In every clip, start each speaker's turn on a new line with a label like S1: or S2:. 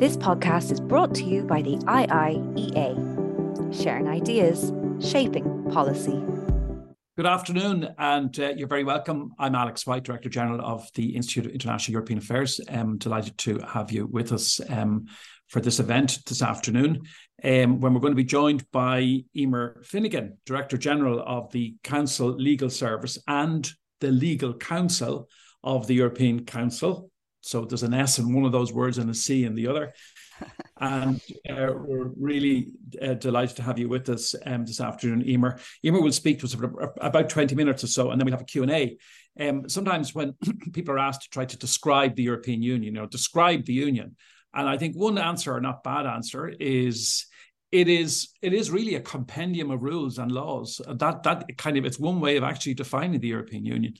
S1: This podcast is brought to you by the IIEA, sharing ideas, shaping policy.
S2: Good afternoon, and uh, you're very welcome. I'm Alex White, Director General of the Institute of International European Affairs. I'm delighted to have you with us um, for this event this afternoon, um, when we're going to be joined by Emer Finnegan, Director General of the Council Legal Service and the Legal Counsel of the European Council. So there's an S in one of those words and a C in the other. and uh, we're really uh, delighted to have you with us um, this afternoon, Emer. Emer will speak to us for about 20 minutes or so, and then we'll have a Q&A. Um, sometimes when people are asked to try to describe the European Union, you know, describe the Union, and I think one answer, or not bad answer, is it is it is really a compendium of rules and laws. That that kind of it's one way of actually defining the European Union.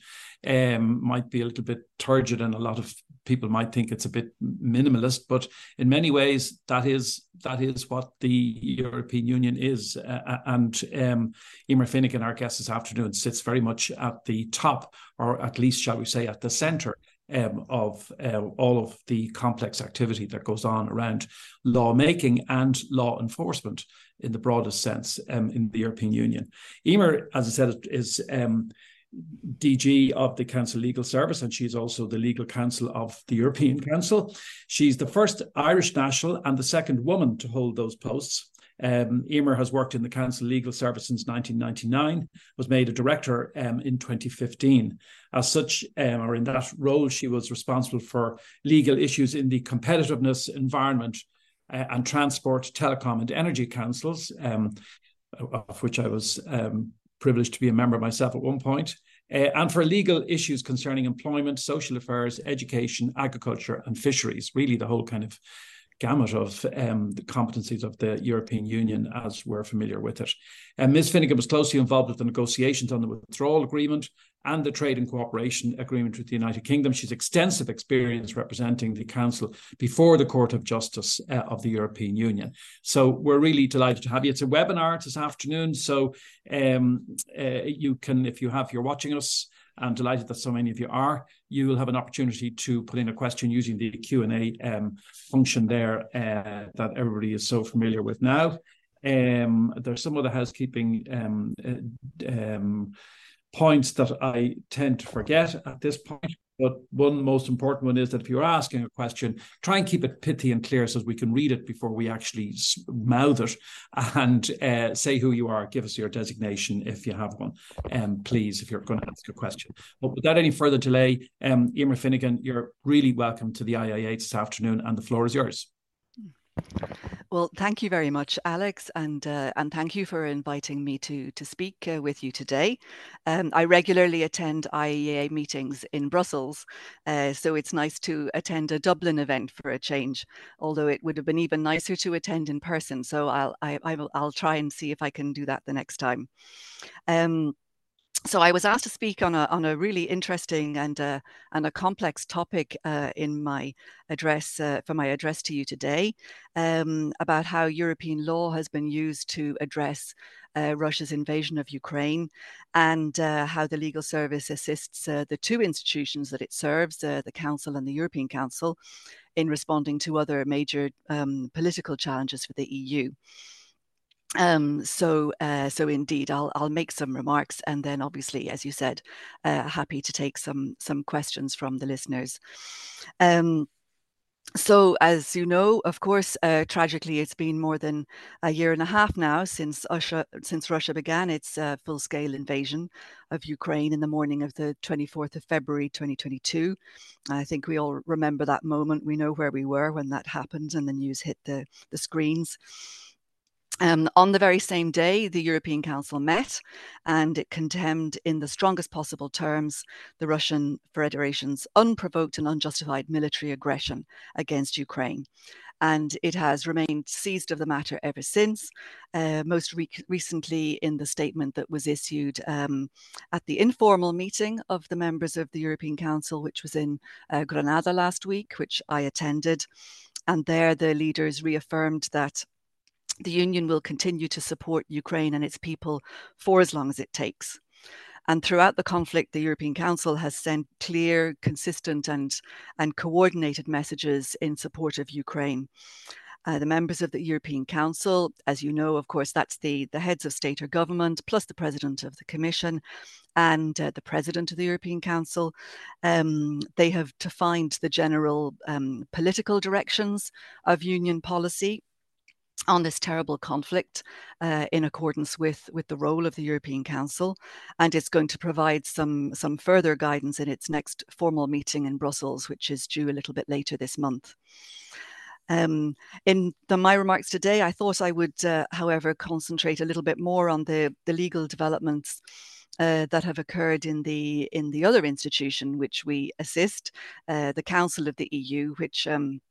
S2: Um, might be a little bit turgid, and a lot of people might think it's a bit minimalist, but in many ways that is that is what the European Union is. Uh, and um, Emer Finnegan, our guest this afternoon, sits very much at the top, or at least shall we say, at the centre um, of uh, all of the complex activity that goes on around lawmaking and law enforcement in the broadest sense um, in the European Union. Emer, as I said, is um, DG of the Council Legal Service, and she's also the legal counsel of the European Council. She's the first Irish national and the second woman to hold those posts. Um, Emer has worked in the Council Legal Service since 1999, was made a director um, in 2015. As such, um, or in that role, she was responsible for legal issues in the competitiveness, environment, uh, and transport, telecom, and energy councils, um, of which I was um, privileged to be a member myself at one point. Uh, and for legal issues concerning employment, social affairs, education, agriculture, and fisheries, really the whole kind of gamut of um, the competencies of the European Union as we're familiar with it. And Ms. Finnegan was closely involved with the negotiations on the withdrawal agreement and the trade and cooperation agreement with the United Kingdom. She's extensive experience representing the Council before the Court of Justice uh, of the European Union. So we're really delighted to have you. It's a webinar this afternoon, so um, uh, you can, if you have, you're watching us, I'm delighted that so many of you are. You will have an opportunity to put in a question using the Q&A um, function there uh, that everybody is so familiar with now. Um, there's some other housekeeping um, uh, um, points that I tend to forget at this point. But one most important one is that if you're asking a question, try and keep it pithy and clear so we can read it before we actually mouth it and uh, say who you are. Give us your designation if you have one, um, please, if you're going to ask a question. But without any further delay, um, Emer Finnegan, you're really welcome to the IIEA this afternoon, and the floor is yours.
S3: Well, thank you very much, Alex, and uh, and thank you for inviting me to to speak uh, with you today. Um, I regularly attend IEA meetings in Brussels, uh, so it's nice to attend a Dublin event for a change. Although it would have been even nicer to attend in person, so I'll I, I will I'll try and see if I can do that the next time. Um, so I was asked to speak on a on a really interesting and uh, and a complex topic uh, in my address uh, for my address to you today um, about how European law has been used to address uh, Russia's invasion of Ukraine and uh, how the legal service assists uh, the two institutions that it serves, the Council and the European Council, in responding to other major um, political challenges for the EU. Um, so, uh, so indeed, I'll I'll make some remarks, and then obviously, as you said, uh, happy to take some some questions from the listeners. Um, so, as you know, of course, uh, tragically, it's been more than a year and a half now since Russia since Russia began its uh, full scale invasion of Ukraine in the morning of the 24th of February 2022. I think we all remember that moment. We know where we were when that happened, and the news hit the the screens. Um, on the very same day, the European Council met and it condemned in the strongest possible terms the Russian Federation's unprovoked and unjustified military aggression against Ukraine. And it has remained seized of the matter ever since, uh, most re- recently in the statement that was issued um, at the informal meeting of the members of the European Council, which was in uh, Granada last week, which I attended. And there the leaders reaffirmed that the Union will continue to support Ukraine and its people for as long as it takes. And throughout the conflict, the European Council has sent clear, consistent, and, and coordinated messages in support of Ukraine. Uh, the members of the European Council, as you know, of course, that's the, the heads of state or government, plus the president of the Commission and uh, the president of the European Council. Um, they have defined the general um, political directions of union policy on this terrible conflict uh, in accordance with, with the role of the European Council. And it's going to provide some, some further guidance in its next formal meeting in Brussels, which is due a little bit later this month. Um, in the, my remarks today, I thought I would, uh, however, concentrate a little bit more on the, the legal developments uh, that have occurred in the in the other institution which we assist, uh, the Council of the EU, which um,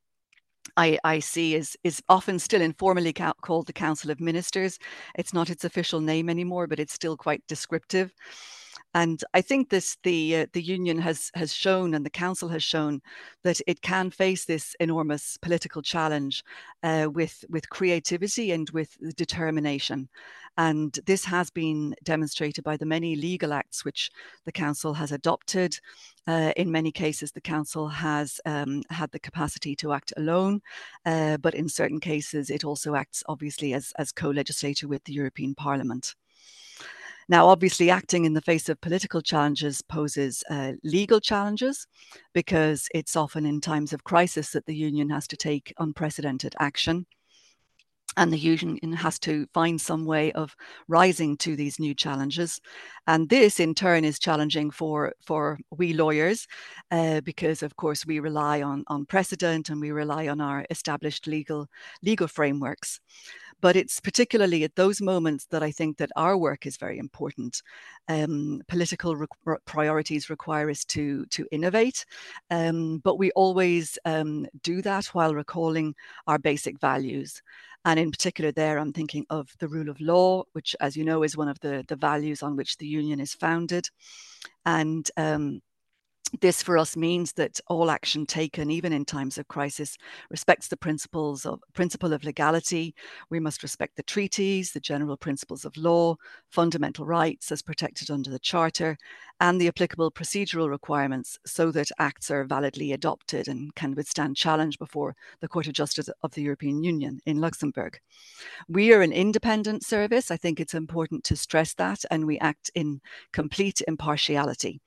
S3: I, I, see is is often still informally ca- called the Council of Ministers. It's not its official name anymore, but it's still quite descriptive. And I think this the uh, the union has has shown and the council has shown that it can face this enormous political challenge uh, with with creativity and with determination. And this has been demonstrated by the many legal acts which the council has adopted. Uh, in many cases, the council has um, had the capacity to act alone, uh, but in certain cases, it also acts obviously as as co-legislator with the European Parliament. Now, obviously, acting in the face of political challenges poses uh, legal challenges because it's often in times of crisis that the union has to take unprecedented action. And the union has to find some way of rising to these new challenges. And this, in turn, is challenging for, for we lawyers uh, because, of course, we rely on, on precedent and we rely on our established legal, legal frameworks but it's particularly at those moments that I think that our work is very important. Um, political re- priorities require us to to innovate, um, but we always um, do that while recalling our basic values. And in particular, there I'm thinking of the rule of law, which, as you know, is one of the the values on which the union is founded, and um, this for us means that all action taken, even in times of crisis, respects the principles of principle of legality. We must respect the treaties, the general principles of law, fundamental rights as protected under the Charter, and the applicable procedural requirements so that acts are validly adopted and can withstand challenge before the Court of Justice of the European Union in Luxembourg. We are an independent service. I think it's important to stress that, and we act in complete impartiality.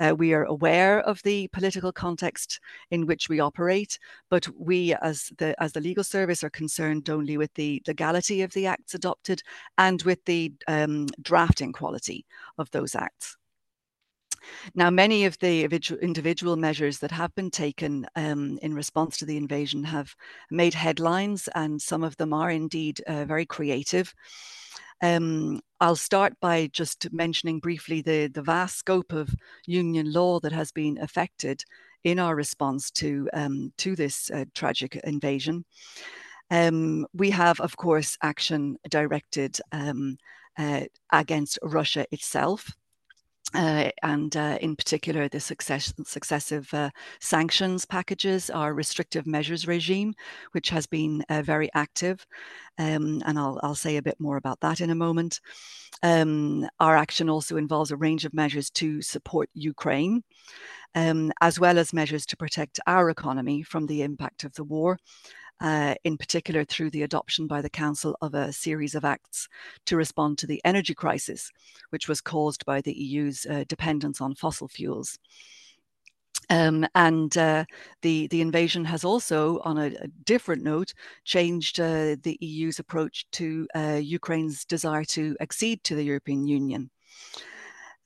S3: Uh, we are aware of the political context in which we operate, but we, as the as the legal service, are concerned only with the legality of the acts adopted and with the um, drafting quality of those acts. Now, many of the individual measures that have been taken um, in response to the invasion have made headlines, and some of them are indeed uh, very creative. Um, I'll start by just mentioning briefly the, the vast scope of union law that has been affected in our response to, um, to this uh, tragic invasion. Um, we have, of course, action directed um, uh, against Russia itself. Uh, and uh, in particular, the success, successive uh, sanctions packages, our restrictive measures regime, which has been uh, very active. Um, and I'll, I'll, say a bit more about that in a moment. Um, our action also involves a range of measures to support Ukraine, um, as well as measures to protect our economy from the impact of the war uh, in particular through the adoption by the Council of a series of acts to respond to the energy crisis, which was caused by the EU's uh, dependence on fossil fuels. Um, and uh, the the invasion has also, on a, a different note, changed uh, the EU's approach to uh, Ukraine's desire to accede to the European Union.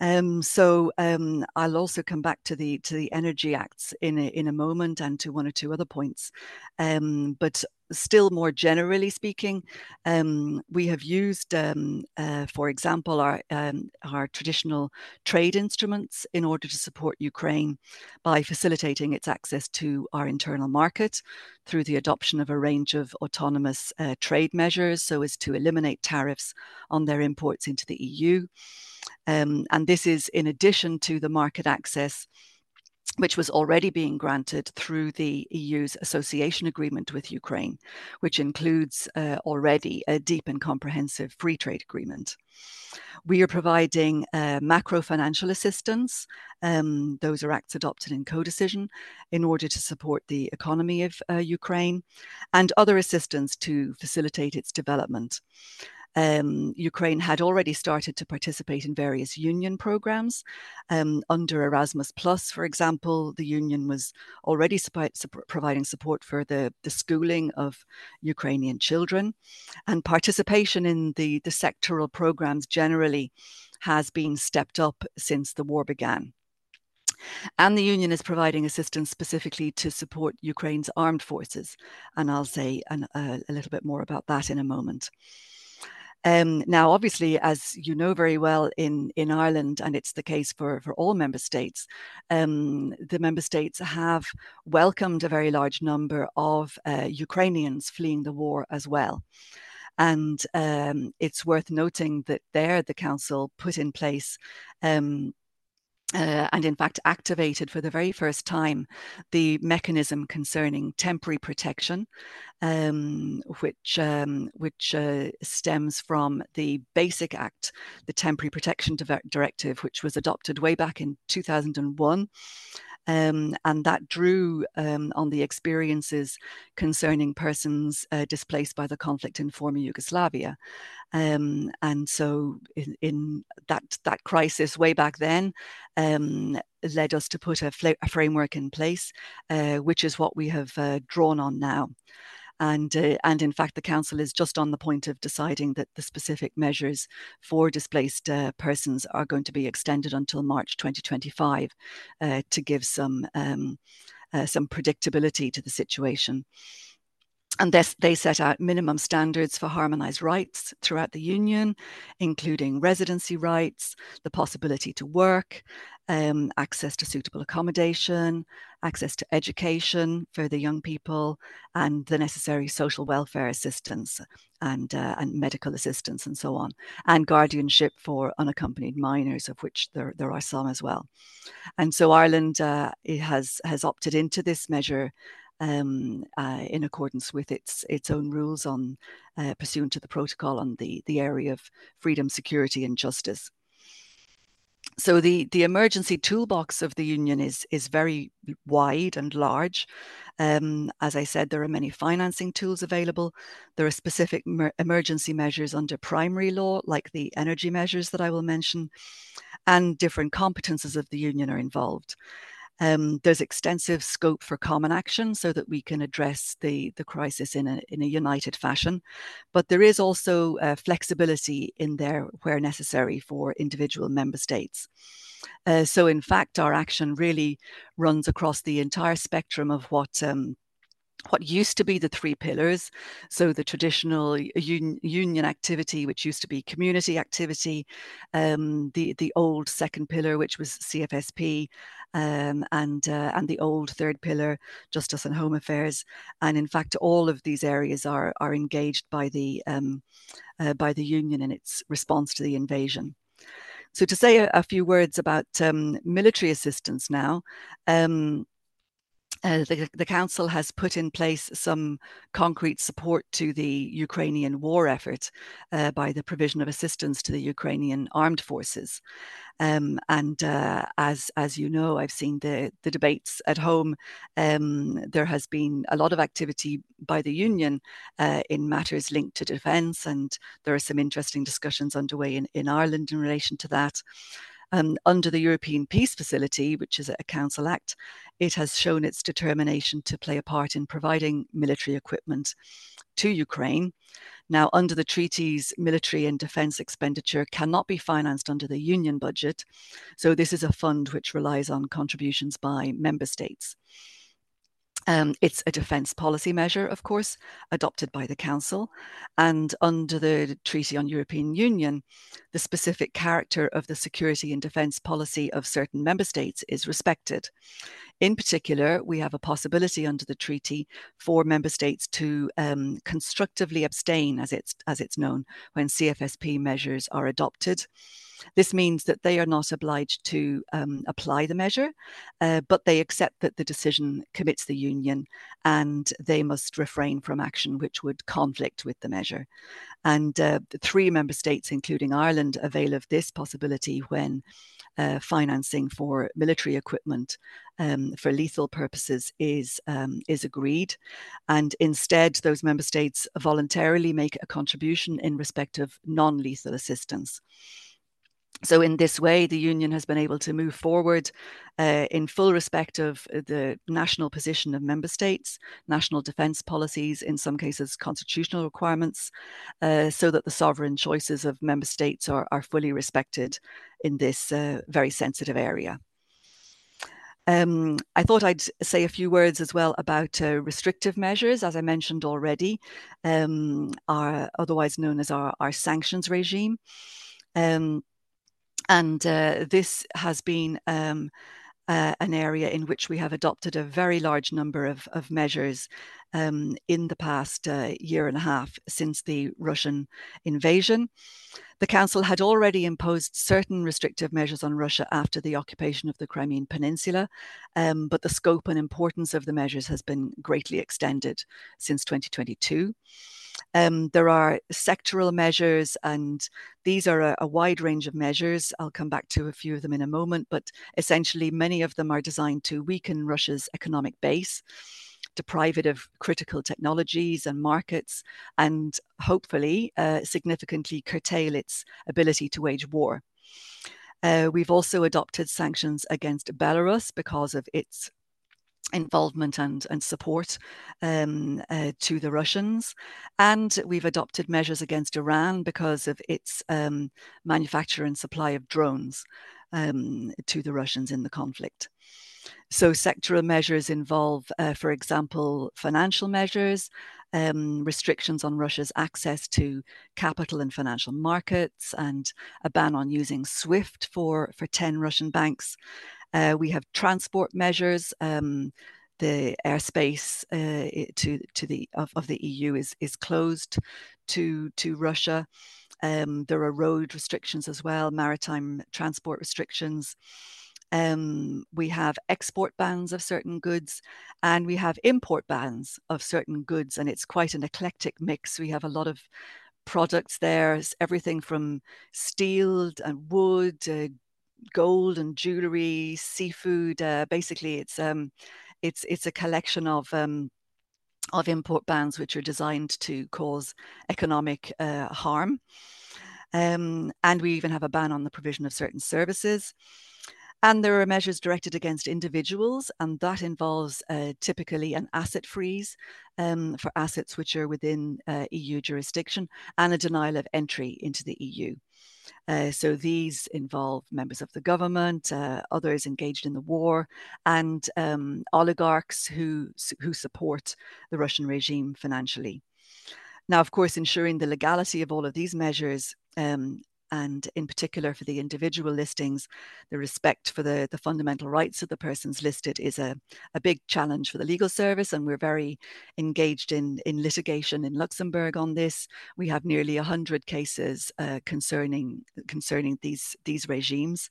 S3: Um, so um, I'll also come back to the to the energy acts in a, in a moment and to one or two other points. Um, but still, more generally speaking, um, we have used, um, uh, for example, our um, our traditional trade instruments in order to support Ukraine by facilitating its access to our internal market through the adoption of a range of autonomous uh, trade measures, so as to eliminate tariffs on their imports into the EU. Um, and this is in addition to the market access which was already being granted through the EU's association agreement with Ukraine, which includes uh, already a deep and comprehensive free trade agreement. We are providing uh, macro financial assistance. Um, those are acts adopted in co-decision in order to support the economy of uh, Ukraine and other assistance to facilitate its development um, Ukraine had already started to participate in various union programs. Um, under Erasmus Plus, for example, the union was already providing support for the, the schooling of Ukrainian children. And participation in the, the sectoral programs generally has been stepped up since the war began. And the union is providing assistance specifically to support Ukraine's armed forces. And I'll say an, uh, a little bit more about that in a moment. Um, now, obviously, as you know very well in, in Ireland, and it's the case for, for all member states, um, the member states have welcomed a very large number of uh, Ukrainians fleeing the war as well. And um, it's worth noting that there the council put in place um, uh, and in fact activated for the very first time the mechanism concerning temporary protection, um, which um, which uh, stems from the Basic Act, the Temporary Protection Directive, which was adopted way back in 2001. Um, and that drew um, on the experiences concerning persons uh, displaced by the conflict in former Yugoslavia. Um, and so, in, in, that that crisis way back then, um, led us to put a, fl- a framework in place, uh, which is what we have uh, drawn on now. And, uh, and in fact, the council is just on the point of deciding that the specific measures for displaced uh, persons are going to be extended until March 2025 uh, to give some um, uh, some predictability to the situation. And this, they set out minimum standards for harmonized rights throughout the union, including residency rights, the possibility to work, um, access to suitable accommodation, access to education for the young people, and the necessary social welfare assistance and, uh, and medical assistance and so on, and guardianship for unaccompanied minors, of which there, there are some as well. And so Ireland uh, has, has opted into this measure um, uh, in accordance with its its own rules on uh, pursuant to the protocol on the the area of freedom, security, and justice. So the the emergency toolbox of the union is is very wide and large. Um, as I said, there are many financing tools available. There are specific mer- emergency measures under primary law, like the energy measures that I will mention, and different competences of the union are involved. Um, there's extensive scope for common action so that we can address the, the crisis in a, in a united fashion. But there is also uh, flexibility in there where necessary for individual member states. Uh, so, in fact, our action really runs across the entire spectrum of what um, what used to be the three pillars. So the traditional un- union activity, which used to be community activity, um, the the old second pillar, which was CFSP, um, and uh, and the old third pillar, justice and home affairs. And in fact, all of these areas are are engaged by the um, uh, by the union in its response to the invasion. So to say a, a few words about um, military assistance now. Uh, the, the, council has put in place some concrete support to the Ukrainian war effort uh, by the provision of assistance to the Ukrainian armed forces. Um, and uh, as as you know, I've seen the the debates at home. Um, there has been a lot of activity by the union uh, in matters linked to defence, and there are some interesting discussions underway in, in Ireland in relation to that. Um, under the European Peace Facility, which is a Council Act, it has shown its determination to play a part in providing military equipment to Ukraine. Now, under the treaties, military and defence expenditure cannot be financed under the union budget. So, this is a fund which relies on contributions by member states. Um, it's a defence policy measure, of course, adopted by the Council. And under the Treaty on European Union, the specific character of the security and defence policy of certain member states is respected. In particular, we have a possibility under the treaty for member states to um, constructively abstain, as it's, as it's known, when CFSP measures are adopted. This means that they are not obliged to um, apply the measure, uh, but they accept that the decision commits the union and they must refrain from action which would conflict with the measure. And uh, three member states, including Ireland, avail of this possibility when uh, financing for military equipment um, for lethal purposes is um, is agreed, and instead those member states voluntarily make a contribution in respect of non-lethal assistance. So, in this way, the union has been able to move forward uh, in full respect of the national position of member states, national defence policies, in some cases, constitutional requirements, uh, so that the sovereign choices of member states are, are fully respected in this uh, very sensitive area. Um, I thought I'd say a few words as well about uh, restrictive measures, as I mentioned already, um, are otherwise known as our, our sanctions regime. Um, and uh, this has been um, uh, an area in which we have adopted a very large number of, of measures um, in the past uh, year and a half since the Russian invasion. The Council had already imposed certain restrictive measures on Russia after the occupation of the Crimean Peninsula, um, but the scope and importance of the measures has been greatly extended since 2022. Um, there are sectoral measures, and these are a, a, wide range of measures. I'll come back to a few of them in a moment, but essentially, many of them are designed to weaken Russia's economic base, deprive it of critical technologies and markets, and hopefully uh, significantly curtail its ability to wage war. Uh, we've also adopted sanctions against Belarus because of its involvement and, and support um, uh, to the Russians. And we've adopted measures against Iran because of its um, manufacture and supply of drones um, to the Russians in the conflict. So, sectoral measures involve, uh, for example, financial measures, um, restrictions on Russia's access to capital and financial markets, and a ban on using SWIFT for, for 10 Russian banks, uh, we have transport measures. Um, the airspace uh, to to the of, of, the EU is is closed to to Russia. Um, there are road restrictions as well, maritime transport restrictions. Um, we have export bans of certain goods and we have import bans of certain goods, and it's quite an eclectic mix. We have a lot of products there, everything from steel and wood, uh, gold and jewelry, seafood. Uh, basically, it's um, it's it's a collection of um, of import bans which are designed to cause economic uh, harm. Um, and we even have a ban on the provision of certain services. And there are measures directed against individuals, and that involves uh, typically an asset freeze um, for assets which are within uh, EU jurisdiction and a denial of entry into the EU. Uh, so these involve members of the government, uh, others engaged in the war, and um, oligarchs who, who support the Russian regime financially. Now, of course, ensuring the legality of all of these measures um, and in particular for the individual listings, the respect for the, the fundamental rights of the persons listed is a, a big challenge for the legal service. And we're very engaged in, in litigation in Luxembourg on this. We have nearly 100 cases uh, concerning, concerning these, these regimes.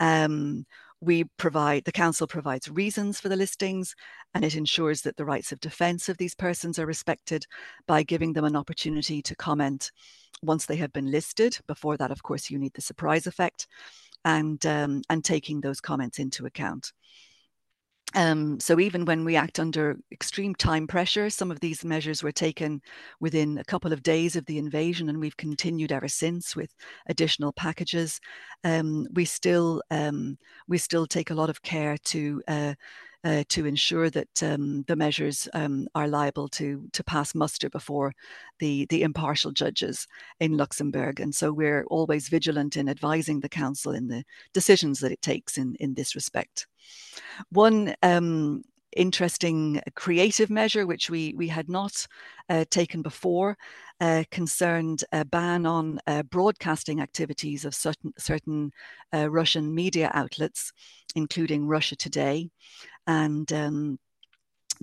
S3: Um, we provide the council provides reasons for the listings and it ensures that the rights of defense of these persons are respected by giving them an opportunity to comment once they have been listed. Before that, of course, you need the surprise effect and, um, and taking those comments into account. Um, so even when we act under extreme time pressure, some of these measures were taken within a couple of days of the invasion, and we've continued ever since with additional packages. Um, we still um, we still take a lot of care to uh, uh, to ensure that um, the measures um, are liable to to pass muster before the the impartial judges in Luxembourg. And so we're always vigilant in advising the council in the decisions that it takes in in this respect. One um, interesting creative measure, which we, we had not uh, taken before, uh, concerned a ban on uh, broadcasting activities of certain, certain uh, Russian media outlets, including Russia Today and um,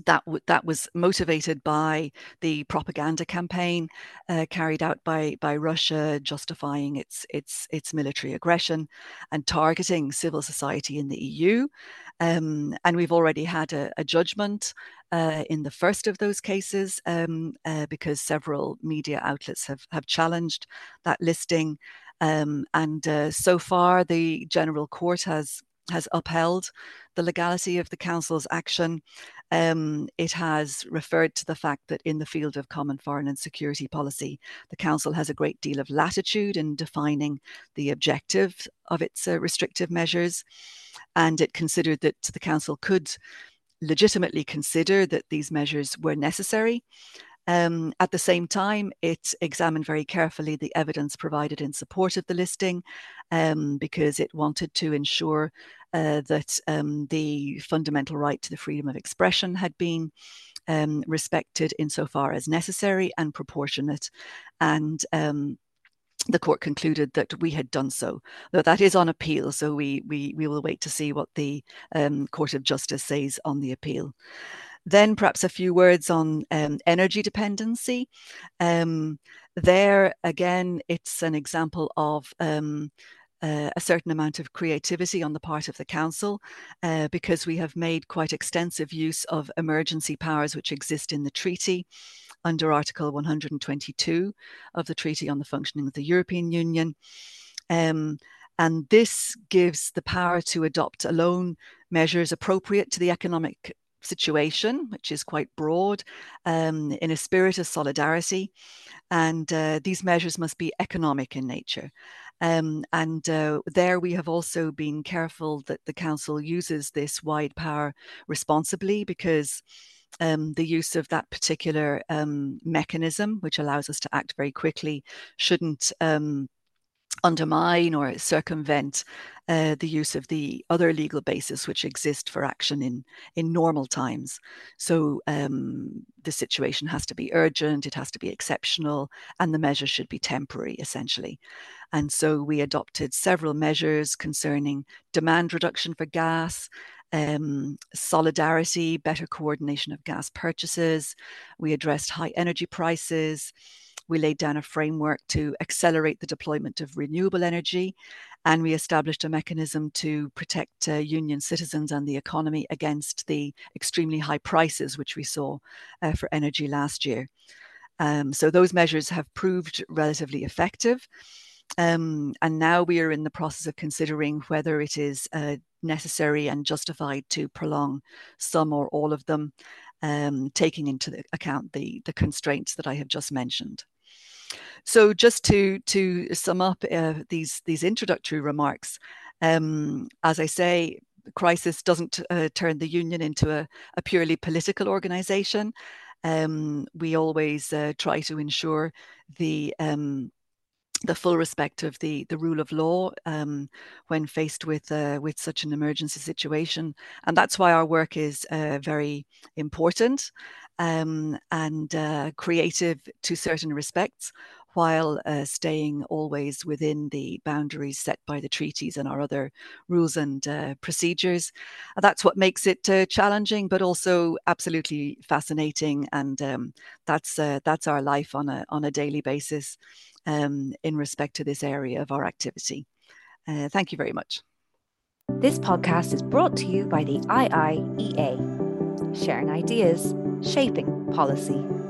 S3: that w- that was motivated by the propaganda campaign uh, carried out by by Russia, justifying its its its military aggression and targeting civil society in the EU. Um, and we've already had a, a judgment uh, in the first of those cases um, uh, because several media outlets have have challenged that listing. Um, and uh, so far, the General Court has has upheld the legality of the council's action. Um, it has referred to the fact that in the field of common foreign and security policy, the council has a great deal of latitude in defining the objective of its uh, restrictive measures, and it considered that the council could legitimately consider that these measures were necessary um, at the same time, it examined very carefully the evidence provided in support of the listing um, because it wanted to ensure uh, that um, the fundamental right to the freedom of expression had been um, respected insofar as necessary and proportionate. And um, the court concluded that we had done so. Though that is on appeal, so we we we will wait to see what the um, Court of Justice says on the appeal. Then perhaps a few words on um, energy dependency. Um, there, again, it's an example of um, uh, a certain amount of creativity on the part of the council uh, because we have made quite extensive use of emergency powers which exist in the treaty under Article 122 of the Treaty on the Functioning of the European Union. Um, and this gives the power to adopt alone measures appropriate to the economic situation, which is quite broad, um, in a spirit of solidarity. And uh, these measures must be economic in nature. Um, and uh, there we have also been careful that the Council uses this wide power responsibly because um, the use of that particular um, mechanism, which allows us to act very quickly, shouldn't um, undermine or circumvent uh, the use of the other legal basis which exist for action in in normal times. So um, the situation has to be urgent, it has to be exceptional, and the measure should be temporary, essentially. And so we adopted several measures concerning demand reduction for gas. Um, solidarity, better coordination of gas purchases. We addressed high energy prices we laid down a framework to accelerate the deployment of renewable energy, and we established a mechanism to protect uh, union citizens and the economy against the extremely high prices which we saw uh, for energy last year. Um, so those measures have proved relatively effective. Um, and now we are in the process of considering whether it is uh, necessary and justified to prolong some or all of them, um, taking into account the, the constraints that I have just mentioned. So just to to sum up uh, these these introductory remarks, um, as I say, crisis doesn't uh, turn the union into a, a purely political organization. Um, we always uh, try to ensure the um, the full respect of the the rule of law um, when faced with uh, with such an emergency situation, and that's why our work is uh, very important um, and uh, creative to certain respects, while uh, staying always within the boundaries set by the treaties and our other rules and uh, procedures. That's what makes it uh, challenging, but also absolutely fascinating, and um, that's uh, that's our life on a on a daily basis um, in respect to this area of our activity. Uh, thank you very much.
S1: This podcast is brought to you by the IIEA, sharing ideas, shaping policy.